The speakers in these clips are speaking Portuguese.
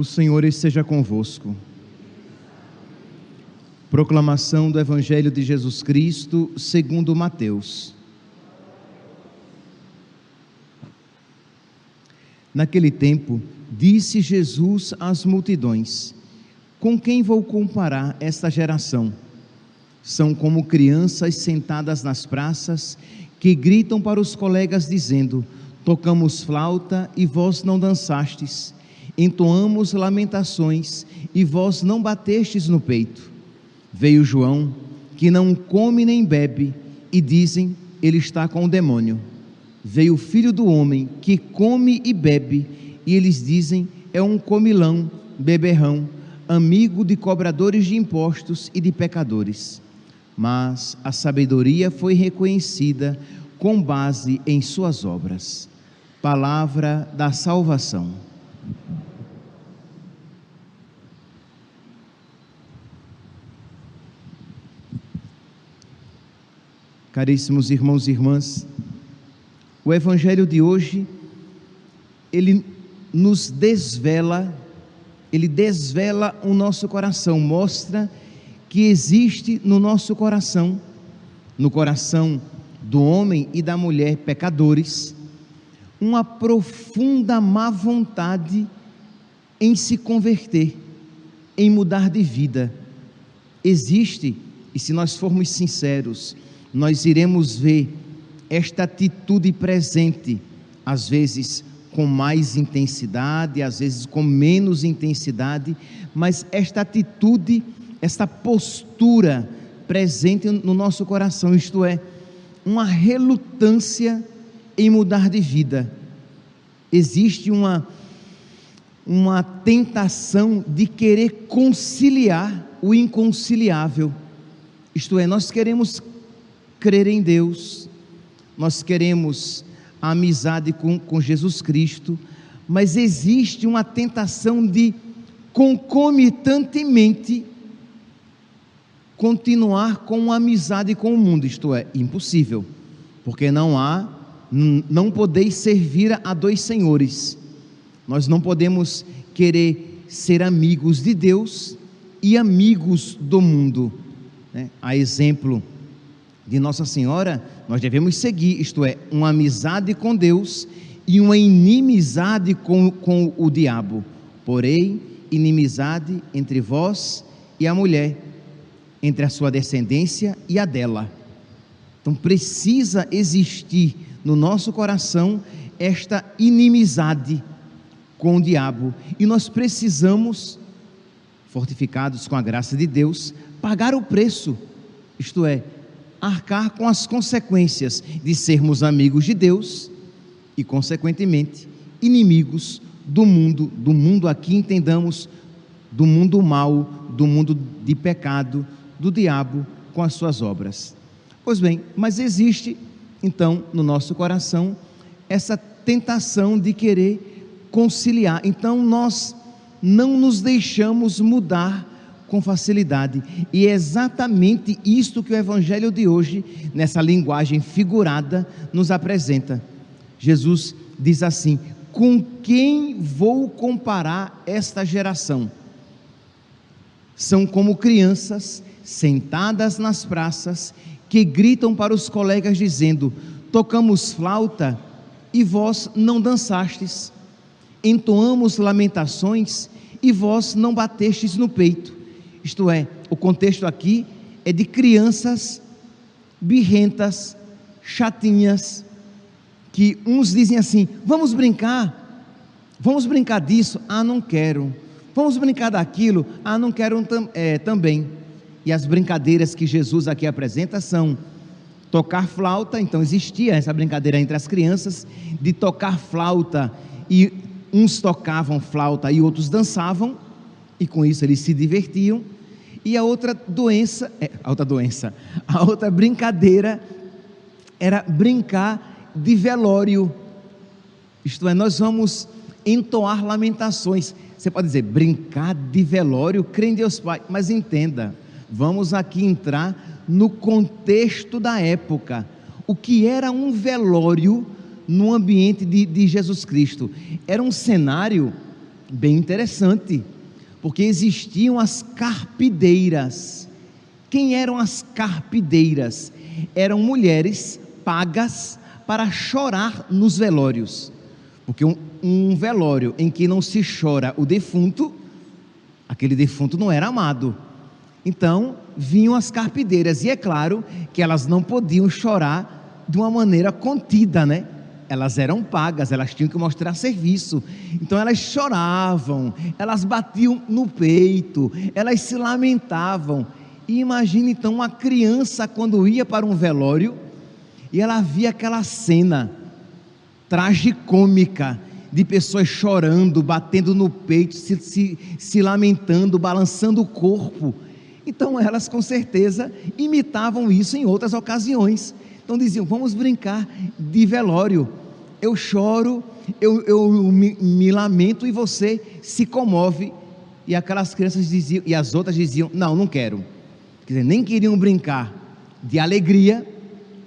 O Senhor esteja convosco. Proclamação do Evangelho de Jesus Cristo, segundo Mateus. Naquele tempo, disse Jesus às multidões: Com quem vou comparar esta geração? São como crianças sentadas nas praças que gritam para os colegas dizendo: Tocamos flauta e vós não dançastes entoamos lamentações e vós não batestes no peito. Veio João, que não come nem bebe, e dizem: Ele está com o demônio. Veio o filho do homem, que come e bebe, e eles dizem: É um comilão, beberrão, amigo de cobradores de impostos e de pecadores. Mas a sabedoria foi reconhecida com base em suas obras. Palavra da salvação. Caríssimos irmãos e irmãs, o evangelho de hoje ele nos desvela, ele desvela o nosso coração, mostra que existe no nosso coração, no coração do homem e da mulher pecadores, uma profunda má vontade em se converter, em mudar de vida. Existe, e se nós formos sinceros, nós iremos ver esta atitude presente, às vezes com mais intensidade, às vezes com menos intensidade, mas esta atitude, esta postura presente no nosso coração, isto é, uma relutância em mudar de vida. Existe uma uma tentação de querer conciliar o inconciliável. Isto é, nós queremos crer em Deus, nós queremos a amizade com, com Jesus Cristo, mas existe uma tentação de concomitantemente continuar com uma amizade com o mundo, isto é, impossível, porque não há, não podeis servir a dois senhores, nós não podemos querer ser amigos de Deus e amigos do mundo, né? a exemplo de Nossa Senhora, nós devemos seguir, isto é, uma amizade com Deus e uma inimizade com, com o diabo. Porém, inimizade entre vós e a mulher, entre a sua descendência e a dela. Então precisa existir no nosso coração esta inimizade com o diabo e nós precisamos, fortificados com a graça de Deus, pagar o preço, isto é, arcar com as consequências de sermos amigos de Deus e, consequentemente, inimigos do mundo, do mundo aqui entendamos, do mundo mal, do mundo de pecado, do diabo com as suas obras. Pois bem, mas existe então no nosso coração essa tentação de querer conciliar. Então nós não nos deixamos mudar com facilidade. E é exatamente isto que o Evangelho de hoje, nessa linguagem figurada, nos apresenta. Jesus diz assim: Com quem vou comparar esta geração? São como crianças sentadas nas praças que gritam para os colegas dizendo: Tocamos flauta e vós não dançastes, entoamos lamentações e vós não batestes no peito. Isto é, o contexto aqui é de crianças birrentas, chatinhas, que uns dizem assim: vamos brincar, vamos brincar disso, ah, não quero, vamos brincar daquilo, ah, não quero é, também. E as brincadeiras que Jesus aqui apresenta são tocar flauta, então existia essa brincadeira entre as crianças de tocar flauta e uns tocavam flauta e outros dançavam e com isso eles se divertiam. E a outra doença, é, a outra doença, a outra brincadeira era brincar de velório. Isto é, nós vamos entoar lamentações. Você pode dizer, brincar de velório, crê em Deus Pai, mas entenda, vamos aqui entrar no contexto da época. O que era um velório no ambiente de, de Jesus Cristo? Era um cenário bem interessante, porque existiam as carpideiras. Quem eram as carpideiras? Eram mulheres pagas para chorar nos velórios. Porque um, um velório em que não se chora o defunto, aquele defunto não era amado. Então, vinham as carpideiras, e é claro que elas não podiam chorar de uma maneira contida, né? Elas eram pagas, elas tinham que mostrar serviço. Então elas choravam, elas batiam no peito, elas se lamentavam. E imagine então uma criança quando ia para um velório e ela via aquela cena tragicômica de pessoas chorando, batendo no peito, se, se, se lamentando, balançando o corpo. Então elas com certeza imitavam isso em outras ocasiões. Então diziam: vamos brincar de velório. Eu choro, eu, eu me, me lamento e você se comove. E aquelas crianças diziam, e as outras diziam: não, não quero. Quer dizer, nem queriam brincar de alegria,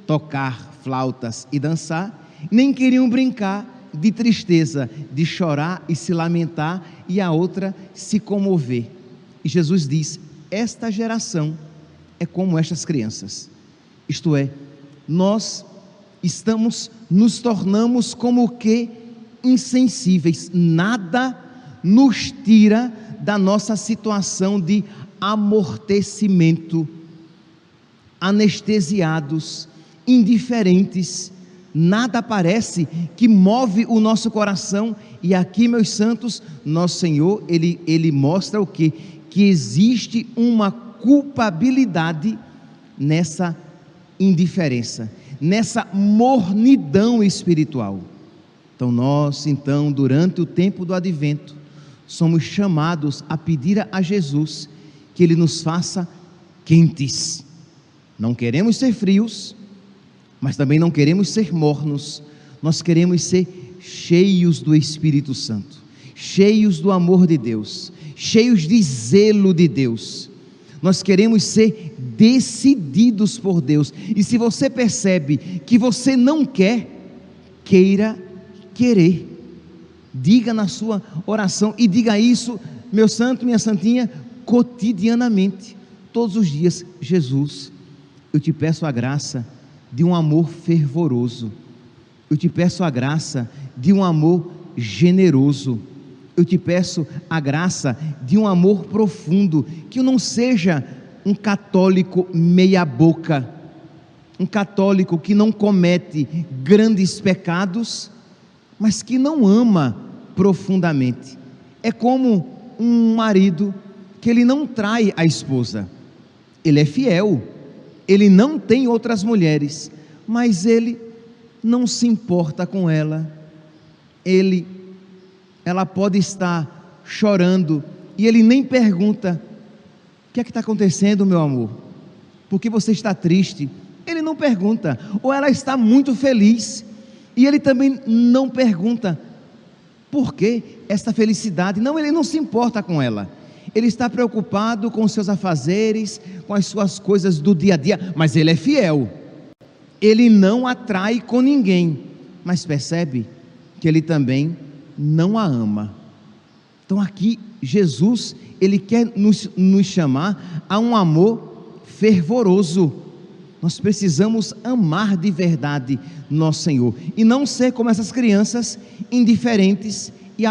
tocar flautas e dançar, nem queriam brincar de tristeza, de chorar e se lamentar, e a outra se comover. E Jesus diz: esta geração é como estas crianças. Isto é, nós estamos nos tornamos como que insensíveis. Nada nos tira da nossa situação de amortecimento, anestesiados, indiferentes. Nada parece que move o nosso coração. E aqui, meus santos, nosso Senhor, ele, ele mostra o que? que existe uma culpabilidade nessa indiferença, nessa mornidão espiritual. Então nós, então, durante o tempo do advento, somos chamados a pedir a Jesus que ele nos faça quentes. Não queremos ser frios, mas também não queremos ser mornos. Nós queremos ser cheios do Espírito Santo, cheios do amor de Deus, cheios de zelo de Deus. Nós queremos ser decididos por Deus. E se você percebe que você não quer, queira querer. Diga na sua oração e diga isso, meu santo, minha santinha, cotidianamente, todos os dias. Jesus, eu te peço a graça de um amor fervoroso. Eu te peço a graça de um amor generoso eu te peço a graça de um amor profundo, que não seja um católico meia-boca, um católico que não comete grandes pecados, mas que não ama profundamente. É como um marido que ele não trai a esposa, ele é fiel, ele não tem outras mulheres, mas ele não se importa com ela, ele ela pode estar chorando e ele nem pergunta: que é que está acontecendo, meu amor? Por que você está triste? Ele não pergunta. Ou ela está muito feliz e ele também não pergunta: Por que esta felicidade? Não, ele não se importa com ela. Ele está preocupado com seus afazeres, com as suas coisas do dia a dia, mas ele é fiel. Ele não atrai com ninguém, mas percebe que ele também não a ama. Então aqui Jesus, ele quer nos, nos chamar a um amor fervoroso. Nós precisamos amar de verdade nosso Senhor e não ser como essas crianças indiferentes e,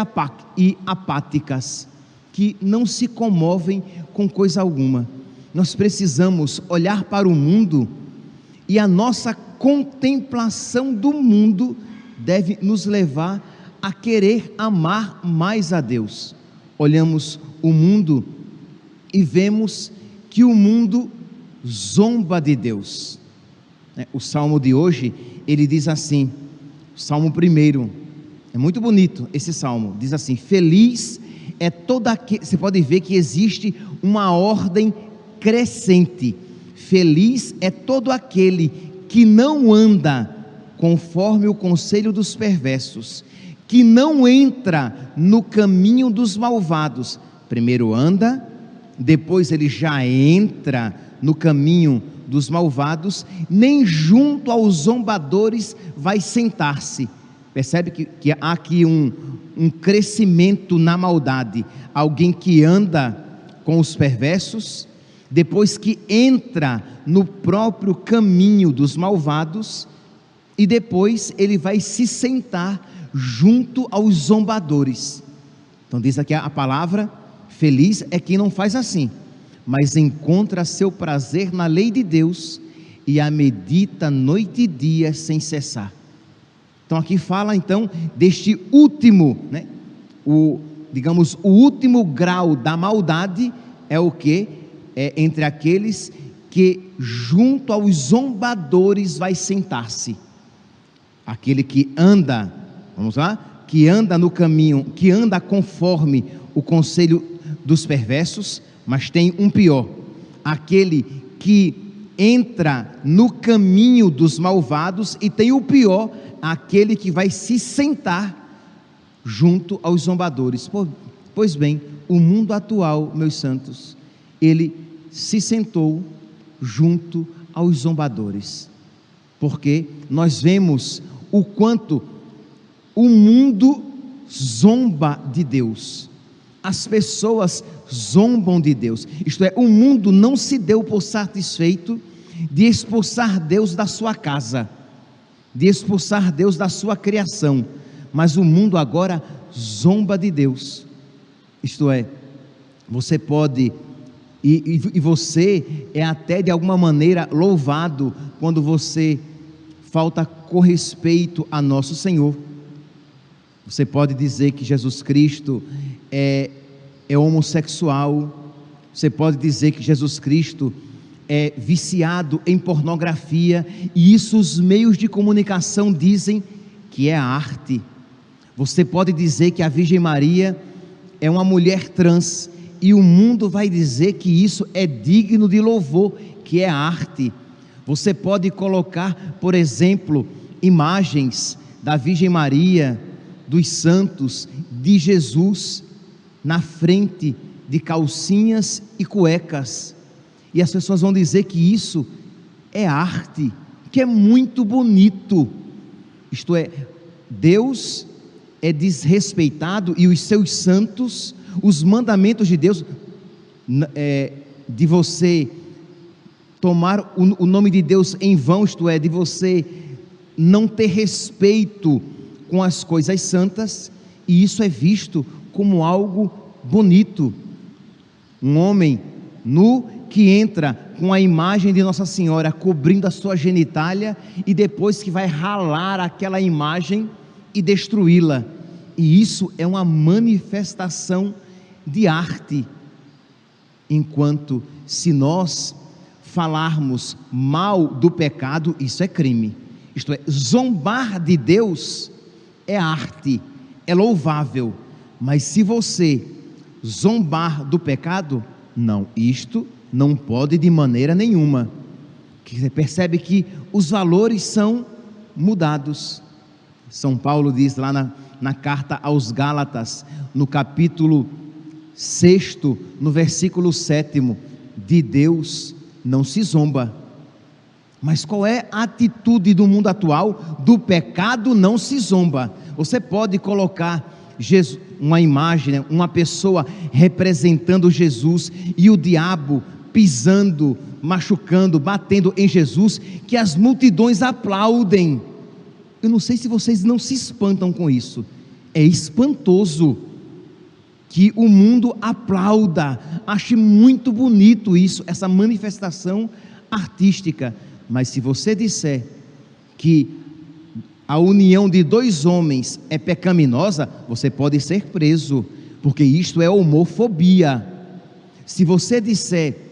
e apáticas que não se comovem com coisa alguma. Nós precisamos olhar para o mundo e a nossa contemplação do mundo deve nos levar a querer amar mais a Deus. Olhamos o mundo e vemos que o mundo zomba de Deus. É, o salmo de hoje, ele diz assim, salmo primeiro, é muito bonito esse salmo, diz assim: Feliz é toda aquele, você pode ver que existe uma ordem crescente. Feliz é todo aquele que não anda conforme o conselho dos perversos, que não entra no caminho dos malvados. Primeiro anda, depois ele já entra no caminho dos malvados, nem junto aos zombadores vai sentar-se. Percebe que, que há aqui um, um crescimento na maldade, alguém que anda com os perversos, depois que entra no próprio caminho dos malvados, e depois ele vai se sentar junto aos zombadores. Então diz aqui a palavra: feliz é quem não faz assim, mas encontra seu prazer na lei de Deus e a medita noite e dia sem cessar. Então aqui fala então deste último, né? O digamos o último grau da maldade é o que é entre aqueles que junto aos zombadores vai sentar-se. Aquele que anda, vamos lá, que anda no caminho, que anda conforme o conselho dos perversos, mas tem um pior, aquele que entra no caminho dos malvados e tem o pior, aquele que vai se sentar junto aos zombadores. Pois bem, o mundo atual, meus santos, ele se sentou junto aos zombadores. Porque nós vemos o quanto o mundo zomba de Deus. As pessoas zombam de Deus. Isto é, o mundo não se deu por satisfeito de expulsar Deus da sua casa de expulsar Deus da sua criação, mas o mundo agora zomba de Deus. Isto é, você pode, e, e, e você é até de alguma maneira louvado quando você falta correspeito a nosso Senhor. Você pode dizer que Jesus Cristo é, é homossexual, você pode dizer que Jesus Cristo é viciado em pornografia, e isso os meios de comunicação dizem que é arte. Você pode dizer que a Virgem Maria é uma mulher trans, e o mundo vai dizer que isso é digno de louvor, que é arte. Você pode colocar, por exemplo, imagens da Virgem Maria, dos santos, de Jesus, na frente de calcinhas e cuecas e as pessoas vão dizer que isso é arte, que é muito bonito. Isto é, Deus é desrespeitado e os seus santos, os mandamentos de Deus, é, de você tomar o, o nome de Deus em vão, isto é, de você não ter respeito com as coisas santas, e isso é visto como algo bonito. Um homem nu que entra com a imagem de Nossa Senhora cobrindo a sua genitália e depois que vai ralar aquela imagem e destruí-la. E isso é uma manifestação de arte. Enquanto se nós falarmos mal do pecado, isso é crime. Isto é, zombar de Deus é arte, é louvável. Mas se você zombar do pecado, não, isto não pode de maneira nenhuma. Que você percebe que os valores são mudados. São Paulo diz lá na, na carta aos Gálatas, no capítulo 6, no versículo 7, de Deus não se zomba. Mas qual é a atitude do mundo atual? Do pecado não se zomba. Você pode colocar Jesus, uma imagem, uma pessoa representando Jesus e o diabo pisando, machucando, batendo em Jesus, que as multidões aplaudem. Eu não sei se vocês não se espantam com isso. É espantoso que o mundo aplauda. Ache muito bonito isso, essa manifestação artística. Mas se você disser que a união de dois homens é pecaminosa, você pode ser preso, porque isto é homofobia. Se você disser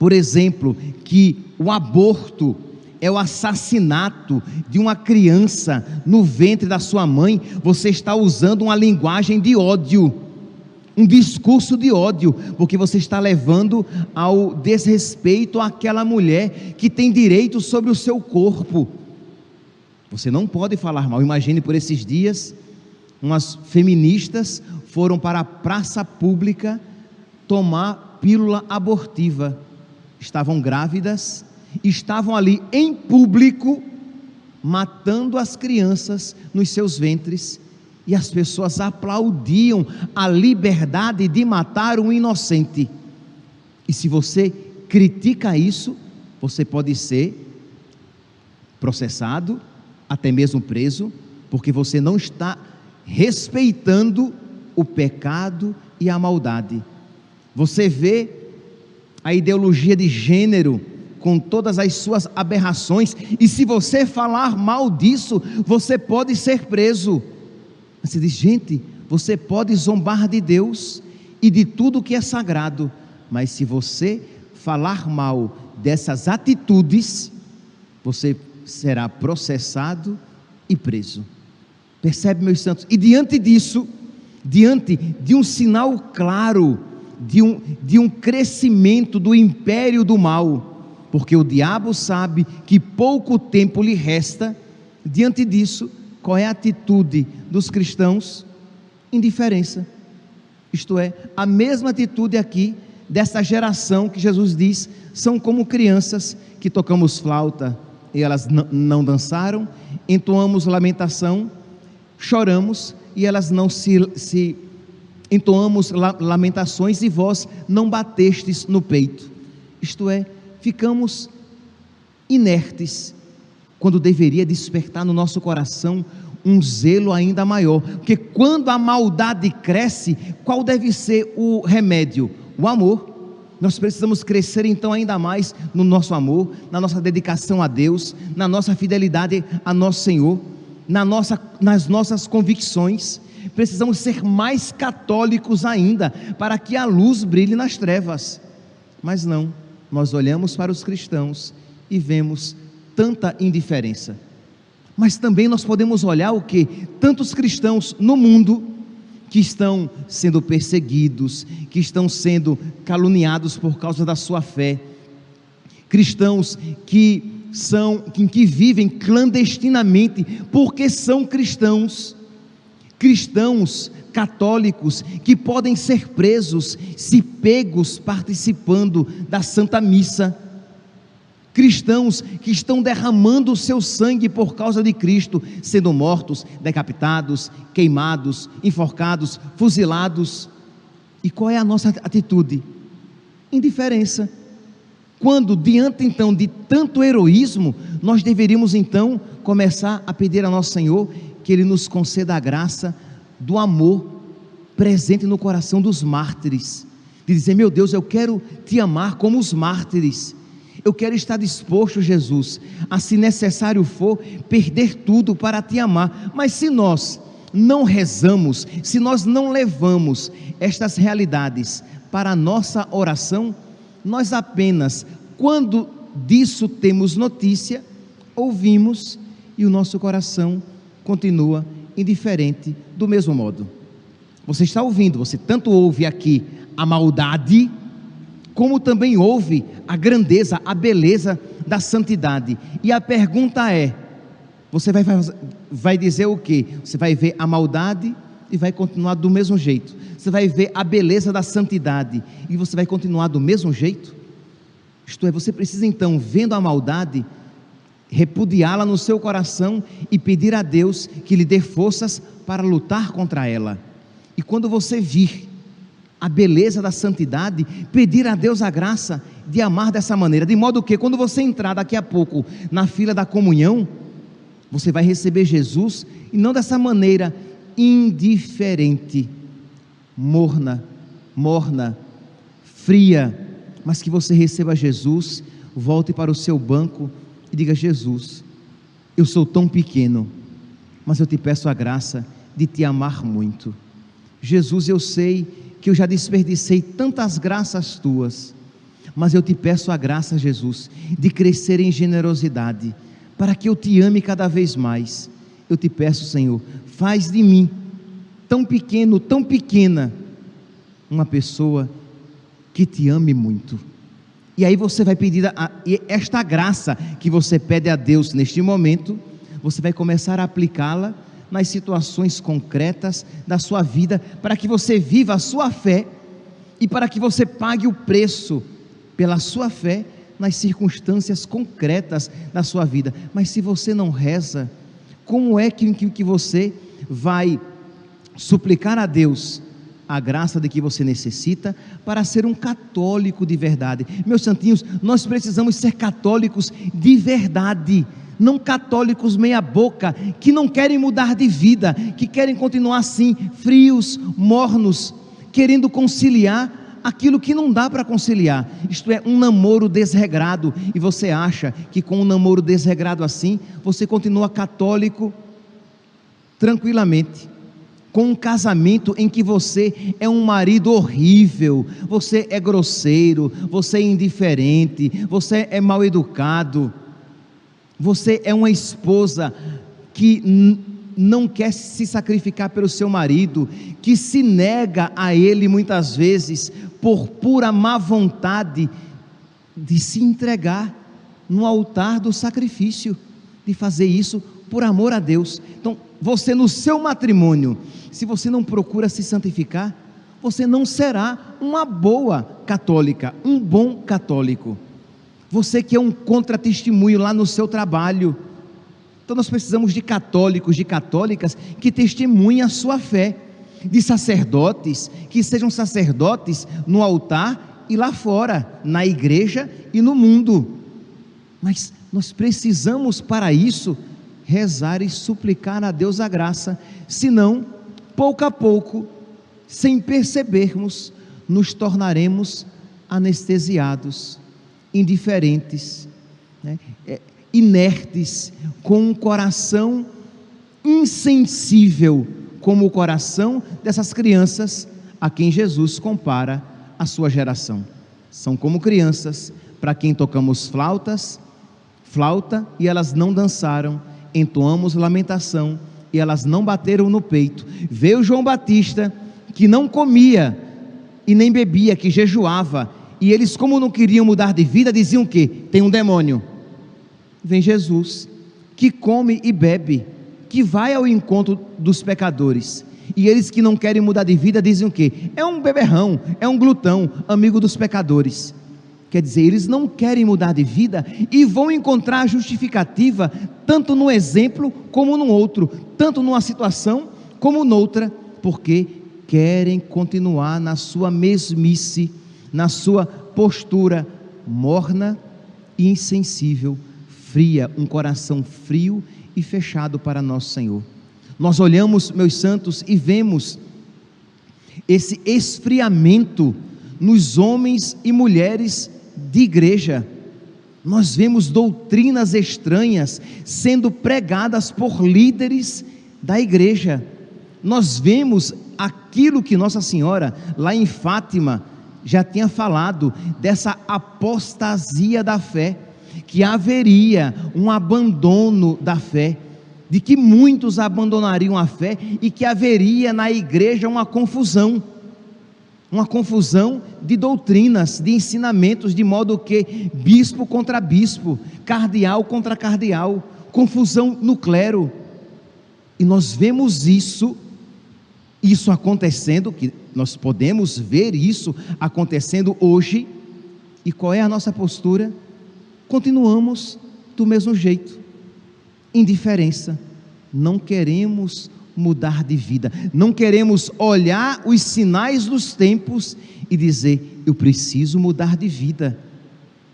por exemplo, que o aborto é o assassinato de uma criança no ventre da sua mãe, você está usando uma linguagem de ódio, um discurso de ódio, porque você está levando ao desrespeito àquela mulher que tem direito sobre o seu corpo. Você não pode falar mal. Imagine por esses dias, umas feministas foram para a praça pública tomar pílula abortiva estavam grávidas, estavam ali em público, matando as crianças nos seus ventres, e as pessoas aplaudiam a liberdade de matar um inocente. E se você critica isso, você pode ser processado, até mesmo preso, porque você não está respeitando o pecado e a maldade. Você vê a ideologia de gênero com todas as suas aberrações, e se você falar mal disso, você pode ser preso. Você diz, gente, você pode zombar de Deus e de tudo que é sagrado, mas se você falar mal dessas atitudes, você será processado e preso. Percebe, meus santos? E diante disso, diante de um sinal claro de um, de um crescimento do império do mal, porque o diabo sabe que pouco tempo lhe resta, diante disso, qual é a atitude dos cristãos? Indiferença. Isto é, a mesma atitude aqui dessa geração que Jesus diz são como crianças que tocamos flauta e elas não dançaram, entoamos lamentação, choramos e elas não se, se entoamos lamentações e vós não batestes no peito. Isto é, ficamos inertes, quando deveria despertar no nosso coração um zelo ainda maior, porque quando a maldade cresce, qual deve ser o remédio? O amor. Nós precisamos crescer então ainda mais no nosso amor, na nossa dedicação a Deus, na nossa fidelidade a nosso Senhor, na nossa, nas nossas convicções. Precisamos ser mais católicos ainda, para que a luz brilhe nas trevas. Mas não, nós olhamos para os cristãos e vemos tanta indiferença. Mas também nós podemos olhar o que? Tantos cristãos no mundo que estão sendo perseguidos, que estão sendo caluniados por causa da sua fé, cristãos que são que, que vivem clandestinamente porque são cristãos, cristãos católicos que podem ser presos se pegos participando da Santa Missa cristãos que estão derramando o seu sangue por causa de Cristo, sendo mortos, decapitados, queimados, enforcados, fuzilados. E qual é a nossa atitude? Indiferença. Quando, diante então de tanto heroísmo, nós deveríamos então começar a pedir a nosso Senhor que Ele nos conceda a graça do amor presente no coração dos mártires, de dizer: Meu Deus, eu quero te amar como os mártires eu quero estar disposto, Jesus, a se necessário for, perder tudo para te amar. Mas se nós não rezamos, se nós não levamos estas realidades para a nossa oração, nós apenas, quando disso temos notícia, ouvimos e o nosso coração continua indiferente do mesmo modo. Você está ouvindo, você tanto ouve aqui a maldade, como também ouve a grandeza, a beleza da santidade. E a pergunta é: você vai, vai dizer o que? Você vai ver a maldade e vai continuar do mesmo jeito. Você vai ver a beleza da santidade e você vai continuar do mesmo jeito? Isto é, você precisa então, vendo a maldade, repudiá-la no seu coração e pedir a Deus que lhe dê forças para lutar contra ela. E quando você vir a beleza da santidade, pedir a Deus a graça de amar dessa maneira, de modo que quando você entrar daqui a pouco na fila da comunhão, você vai receber Jesus e não dessa maneira indiferente, morna, morna, fria, mas que você receba Jesus, volte para o seu banco e diga: Jesus, eu sou tão pequeno, mas eu te peço a graça de te amar muito. Jesus, eu sei que eu já desperdicei tantas graças tuas, mas eu te peço a graça, Jesus, de crescer em generosidade, para que eu te ame cada vez mais. Eu te peço, Senhor, faz de mim, tão pequeno, tão pequena, uma pessoa que te ame muito. E aí você vai pedir a, esta graça que você pede a Deus neste momento, você vai começar a aplicá-la nas situações concretas da sua vida, para que você viva a sua fé e para que você pague o preço pela sua fé nas circunstâncias concretas da sua vida. Mas se você não reza, como é que, que você vai suplicar a Deus a graça de que você necessita para ser um católico de verdade. Meus santinhos, nós precisamos ser católicos de verdade, não católicos meia-boca, que não querem mudar de vida, que querem continuar assim, frios, mornos, querendo conciliar aquilo que não dá para conciliar. Isto é, um namoro desregrado, e você acha que com um namoro desregrado assim, você continua católico tranquilamente? Com um casamento em que você é um marido horrível, você é grosseiro, você é indiferente, você é mal educado, você é uma esposa que não quer se sacrificar pelo seu marido, que se nega a ele muitas vezes por pura má vontade de se entregar no altar do sacrifício, de fazer isso por amor a Deus. Então, você no seu matrimônio, se você não procura se santificar, você não será uma boa católica, um bom católico. Você que é um contratestemunho lá no seu trabalho. Então nós precisamos de católicos, de católicas que testemunhem a sua fé, de sacerdotes que sejam sacerdotes no altar e lá fora, na igreja e no mundo. Mas nós precisamos para isso rezar e suplicar a Deus a graça, senão pouco a pouco, sem percebermos, nos tornaremos anestesiados, indiferentes, né? É, inertes, com um coração insensível, como o coração dessas crianças a quem Jesus compara a sua geração. São como crianças para quem tocamos flautas, flauta e elas não dançaram, entoamos lamentação e elas não bateram no peito. Veio João Batista, que não comia e nem bebia, que jejuava, e eles, como não queriam mudar de vida, diziam que tem um demônio. Vem Jesus, que come e bebe, que vai ao encontro dos pecadores. E eles que não querem mudar de vida dizem o que? É um beberrão, é um glutão, amigo dos pecadores. Quer dizer, eles não querem mudar de vida e vão encontrar justificativa tanto no exemplo como no outro, tanto numa situação como noutra, porque querem continuar na sua mesmice, na sua postura morna e insensível, fria, um coração frio e fechado para nosso Senhor. Nós olhamos, meus santos, e vemos esse esfriamento nos homens e mulheres de igreja. Nós vemos doutrinas estranhas sendo pregadas por líderes da igreja. Nós vemos aquilo que Nossa Senhora, lá em Fátima, já tinha falado, dessa apostasia da fé, que haveria um abandono da fé, de que muitos abandonariam a fé e que haveria na igreja uma confusão uma confusão de doutrinas, de ensinamentos, de modo que bispo contra bispo, cardeal contra cardeal, confusão no clero. E nós vemos isso, isso acontecendo, que nós podemos ver isso acontecendo hoje. E qual é a nossa postura? Continuamos do mesmo jeito, indiferença, não queremos mudar de vida, não queremos olhar os sinais dos tempos e dizer: eu preciso mudar de vida,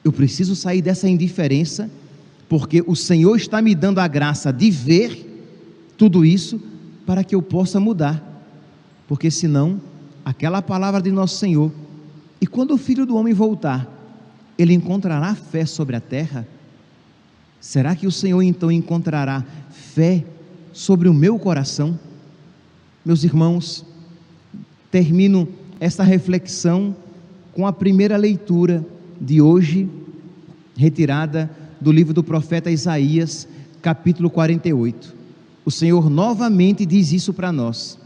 eu preciso sair dessa indiferença, porque o Senhor está me dando a graça de ver tudo isso para que eu possa mudar, porque senão, aquela palavra de nosso Senhor, e quando o filho do homem voltar, ele encontrará fé sobre a terra? Será que o Senhor então encontrará fé sobre o meu coração. Meus irmãos, termino esta reflexão com a primeira leitura de hoje, retirada do livro do profeta Isaías, capítulo 48. O Senhor novamente diz isso para nós: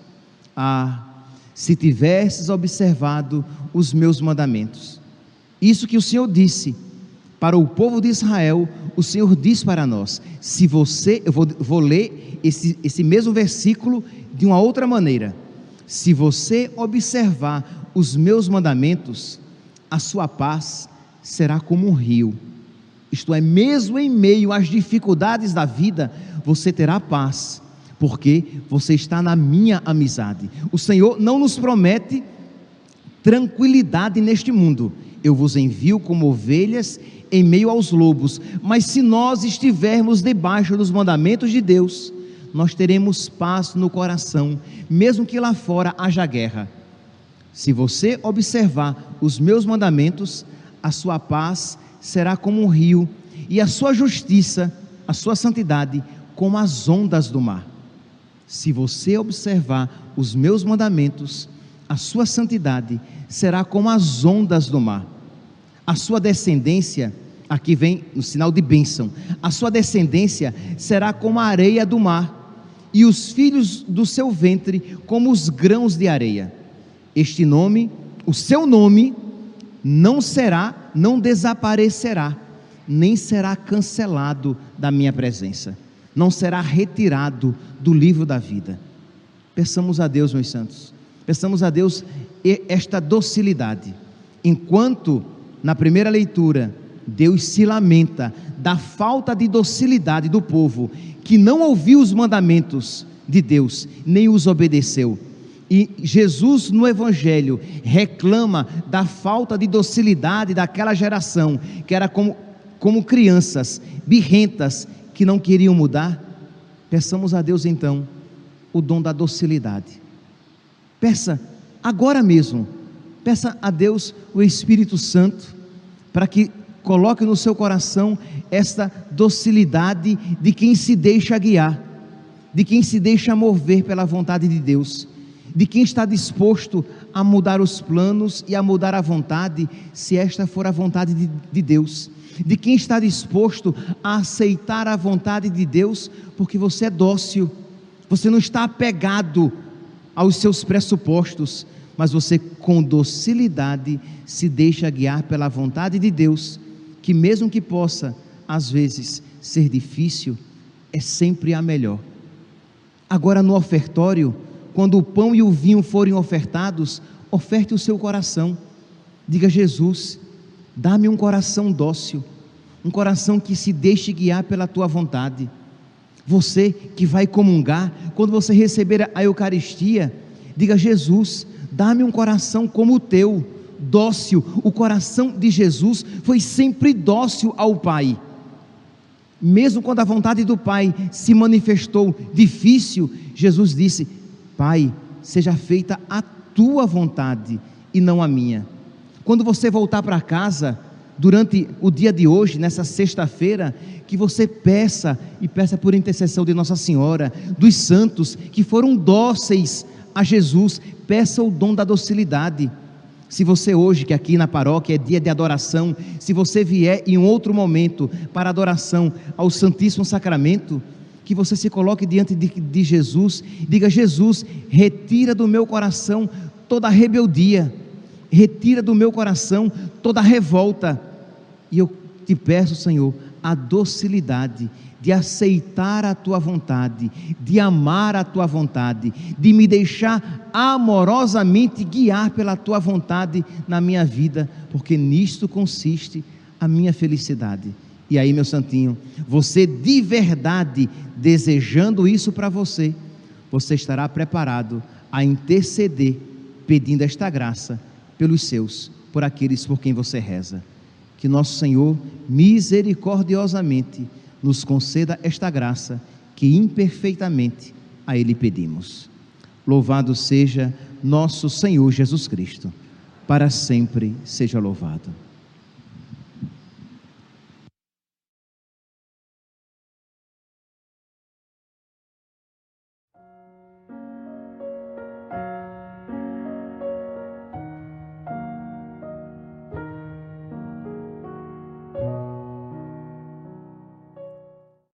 Ah, se tivesses observado os meus mandamentos. Isso que o Senhor disse para o povo de Israel, o Senhor diz para nós: se você, eu vou, vou ler esse, esse mesmo versículo de uma outra maneira. Se você observar os meus mandamentos, a sua paz será como um rio. Isto é, mesmo em meio às dificuldades da vida, você terá paz, porque você está na minha amizade. O Senhor não nos promete tranquilidade neste mundo. Eu vos envio como ovelhas em meio aos lobos, mas se nós estivermos debaixo dos mandamentos de Deus, nós teremos paz no coração, mesmo que lá fora haja guerra. Se você observar os meus mandamentos, a sua paz será como um rio, e a sua justiça, a sua santidade, como as ondas do mar. Se você observar os meus mandamentos, a sua santidade será como as ondas do mar. A sua descendência, aqui vem no sinal de bênção, a sua descendência será como a areia do mar, e os filhos do seu ventre como os grãos de areia. Este nome, o seu nome, não será, não desaparecerá, nem será cancelado da minha presença não será retirado do livro da vida. Peçamos a Deus, meus santos, peçamos a Deus esta docilidade. Enquanto na primeira leitura Deus se lamenta da falta de docilidade do povo que não ouviu os mandamentos de Deus, nem os obedeceu. E Jesus no Evangelho reclama da falta de docilidade daquela geração, que era como, como crianças birrentas que não queriam mudar, peçamos a Deus então o dom da docilidade. Peça agora mesmo, peça a Deus o Espírito Santo para que coloque no seu coração esta docilidade de quem se deixa guiar, de quem se deixa mover pela vontade de Deus, de quem está disposto a mudar os planos e a mudar a vontade, se esta for a vontade de, de Deus de quem está disposto a aceitar a vontade de Deus, porque você é dócil, você não está apegado aos seus pressupostos, mas você com docilidade se deixa guiar pela vontade de Deus, que mesmo que possa às vezes ser difícil, é sempre a melhor. Agora no ofertório, quando o pão e o vinho forem ofertados, oferte o seu coração. Diga Jesus, Dá-me um coração dócil, um coração que se deixe guiar pela tua vontade. Você que vai comungar, quando você receber a Eucaristia, diga: Jesus, dá-me um coração como o teu, dócil. O coração de Jesus foi sempre dócil ao Pai. Mesmo quando a vontade do Pai se manifestou difícil, Jesus disse: Pai, seja feita a tua vontade e não a minha. Quando você voltar para casa, durante o dia de hoje, nessa sexta-feira, que você peça e peça por intercessão de Nossa Senhora, dos santos que foram dóceis a Jesus, peça o dom da docilidade. Se você hoje, que aqui na paróquia é dia de adoração, se você vier em outro momento para adoração ao Santíssimo Sacramento, que você se coloque diante de, de Jesus, diga: Jesus, retira do meu coração toda a rebeldia retira do meu coração toda revolta. E eu te peço, Senhor, a docilidade de aceitar a tua vontade, de amar a tua vontade, de me deixar amorosamente guiar pela tua vontade na minha vida, porque nisto consiste a minha felicidade. E aí, meu santinho, você de verdade desejando isso para você, você estará preparado a interceder pedindo esta graça pelos seus, por aqueles por quem você reza. Que nosso Senhor misericordiosamente nos conceda esta graça que imperfeitamente a Ele pedimos. Louvado seja nosso Senhor Jesus Cristo, para sempre seja louvado.